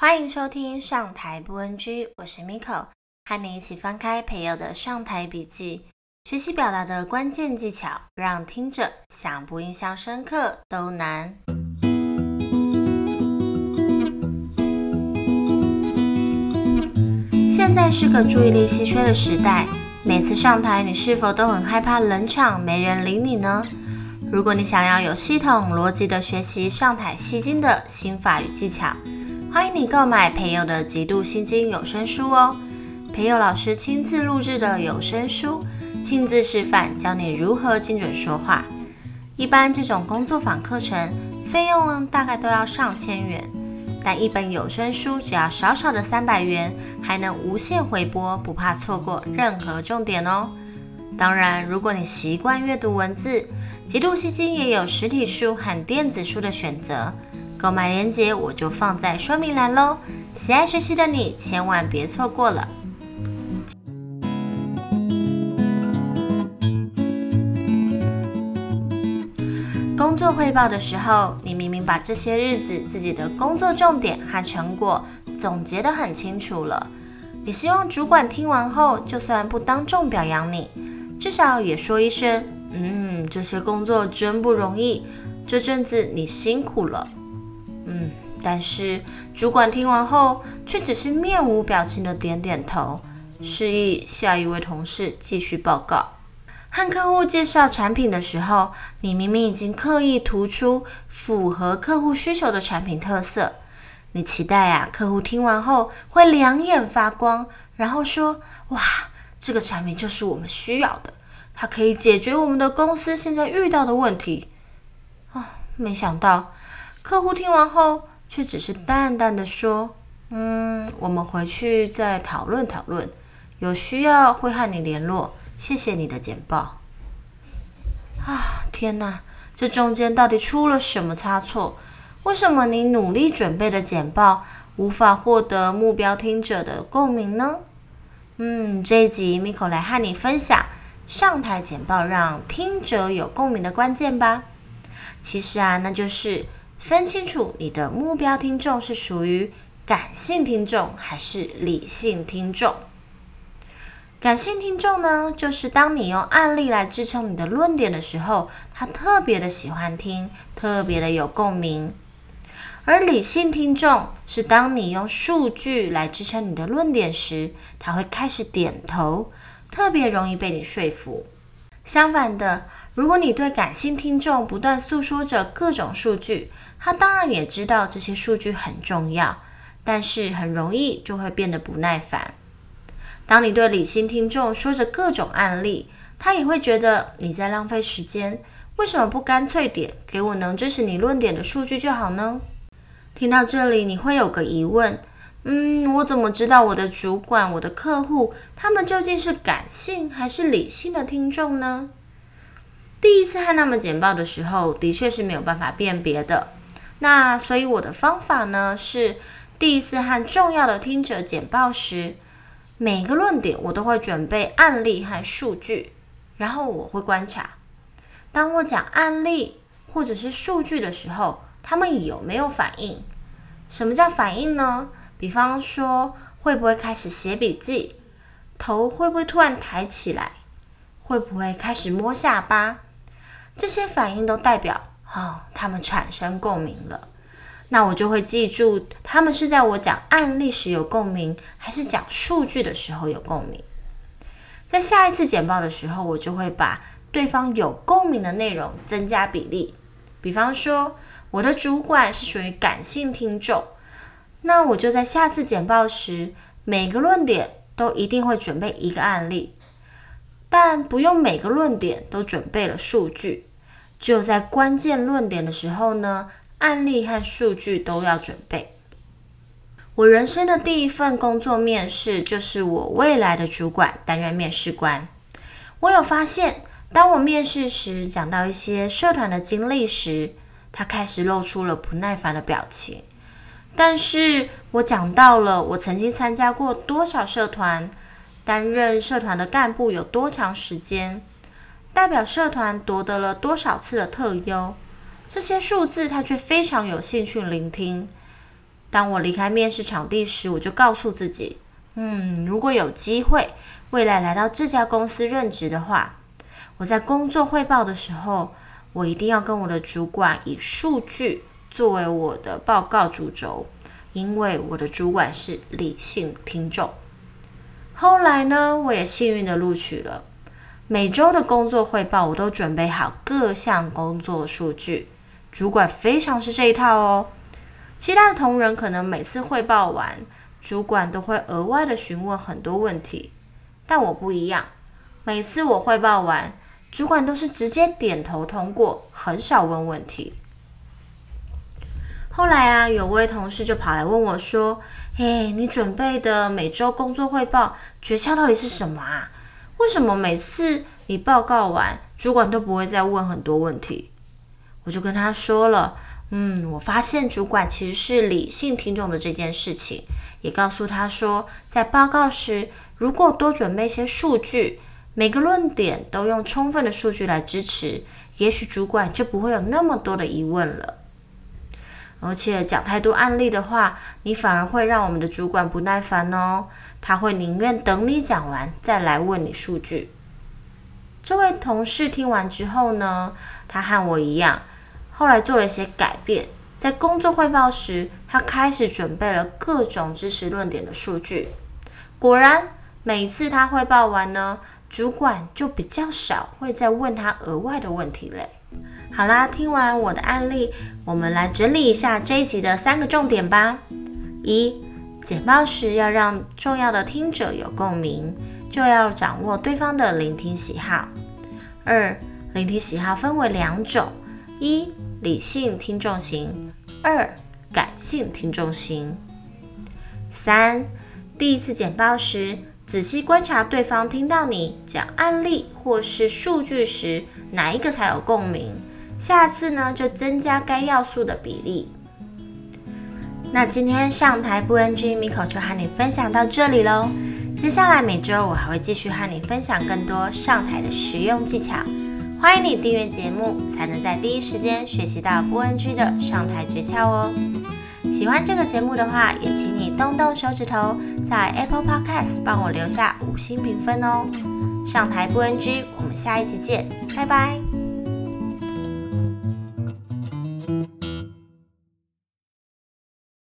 欢迎收听上台不 NG，我是 Miko，和你一起翻开培友的上台笔记，学习表达的关键技巧，让听者想不印象深刻都难。现在是个注意力稀缺的时代，每次上台，你是否都很害怕冷场，没人理你呢？如果你想要有系统、逻辑的学习上台吸睛的心法与技巧，欢迎你购买培友的《极度心经》有声书哦。培友老师亲自录制的有声书，亲自示范教你如何精准说话。一般这种工作坊课程费用，大概都要上千元，但一本有声书只要少少的三百元，还能无限回播，不怕错过任何重点哦。当然，如果你习惯阅读文字，极度吸睛也有实体书和电子书的选择。购买链接我就放在说明栏喽，喜爱学习的你千万别错过了。工作汇报的时候，你明明把这些日子自己的工作重点和成果总结得很清楚了，你希望主管听完后，就算不当众表扬你，至少也说一声：“嗯，这些工作真不容易，这阵子你辛苦了。”嗯，但是主管听完后，却只是面无表情的点点头，示意下一位同事继续报告。和客户介绍产品的时候，你明明已经刻意突出符合客户需求的产品特色，你期待啊，客户听完后会两眼发光，然后说：“哇，这个产品就是我们需要的，它可以解决我们的公司现在遇到的问题。”哦，没想到。客户听完后，却只是淡淡的说：“嗯，我们回去再讨论讨论，有需要会和你联络。谢谢你的简报。”啊，天哪，这中间到底出了什么差错？为什么你努力准备的简报无法获得目标听者的共鸣呢？嗯，这一集 Miko 来和你分享上台简报让听者有共鸣的关键吧。其实啊，那就是。分清楚你的目标听众是属于感性听众还是理性听众。感性听众呢，就是当你用案例来支撑你的论点的时候，他特别的喜欢听，特别的有共鸣。而理性听众是当你用数据来支撑你的论点时，他会开始点头，特别容易被你说服。相反的，如果你对感性听众不断诉说着各种数据，他当然也知道这些数据很重要，但是很容易就会变得不耐烦。当你对理性听众说着各种案例，他也会觉得你在浪费时间。为什么不干脆点给我能支持你论点的数据就好呢？听到这里，你会有个疑问：嗯，我怎么知道我的主管、我的客户，他们究竟是感性还是理性的听众呢？第一次和他们简报的时候，的确是没有办法辨别的。那所以我的方法呢，是第一次和重要的听者简报时，每个论点我都会准备案例和数据，然后我会观察，当我讲案例或者是数据的时候，他们有没有反应？什么叫反应呢？比方说，会不会开始写笔记？头会不会突然抬起来？会不会开始摸下巴？这些反应都代表，哦，他们产生共鸣了。那我就会记住，他们是在我讲案例时有共鸣，还是讲数据的时候有共鸣。在下一次简报的时候，我就会把对方有共鸣的内容增加比例。比方说，我的主管是属于感性听众，那我就在下次简报时，每个论点都一定会准备一个案例，但不用每个论点都准备了数据。只有在关键论点的时候呢，案例和数据都要准备。我人生的第一份工作面试，就是我未来的主管担任面试官。我有发现，当我面试时讲到一些社团的经历时，他开始露出了不耐烦的表情。但是我讲到了我曾经参加过多少社团，担任社团的干部有多长时间。代表社团夺得了多少次的特优？这些数字他却非常有兴趣聆听。当我离开面试场地时，我就告诉自己，嗯，如果有机会未来来到这家公司任职的话，我在工作汇报的时候，我一定要跟我的主管以数据作为我的报告主轴，因为我的主管是理性听众。后来呢，我也幸运的录取了。每周的工作汇报，我都准备好各项工作数据，主管非常吃这一套哦。其他的同仁可能每次汇报完，主管都会额外的询问很多问题，但我不一样。每次我汇报完，主管都是直接点头通过，很少问问题。后来啊，有位同事就跑来问我说：“诶，你准备的每周工作汇报诀窍到底是什么啊？为什么每次你报告完，主管都不会再问很多问题？”我就跟他说了。嗯，我发现主管其实是理性听众的这件事情，也告诉他说，在报告时如果多准备一些数据，每个论点都用充分的数据来支持，也许主管就不会有那么多的疑问了。而且讲太多案例的话，你反而会让我们的主管不耐烦哦，他会宁愿等你讲完再来问你数据。这位同事听完之后呢，他和我一样。后来做了些改变，在工作汇报时，他开始准备了各种知识论点的数据。果然，每次他汇报完呢，主管就比较少会再问他额外的问题嘞。好啦，听完我的案例，我们来整理一下这一集的三个重点吧。一，简报时要让重要的听者有共鸣，就要掌握对方的聆听喜好。二，聆听喜好分为两种，一。理性听众型，二感性听众型。三，第一次简报时，仔细观察对方听到你讲案例或是数据时，哪一个才有共鸣？下次呢，就增加该要素的比例。那今天上台不 NG，Miko 就和你分享到这里喽。接下来每周我还会继续和你分享更多上台的实用技巧。欢迎你订阅节目，才能在第一时间学习到不 NG 的上台诀窍哦。喜欢这个节目的话，也请你动动手指头，在 Apple Podcast 帮我留下五星评分哦。上台不 NG，我们下一集见，拜拜。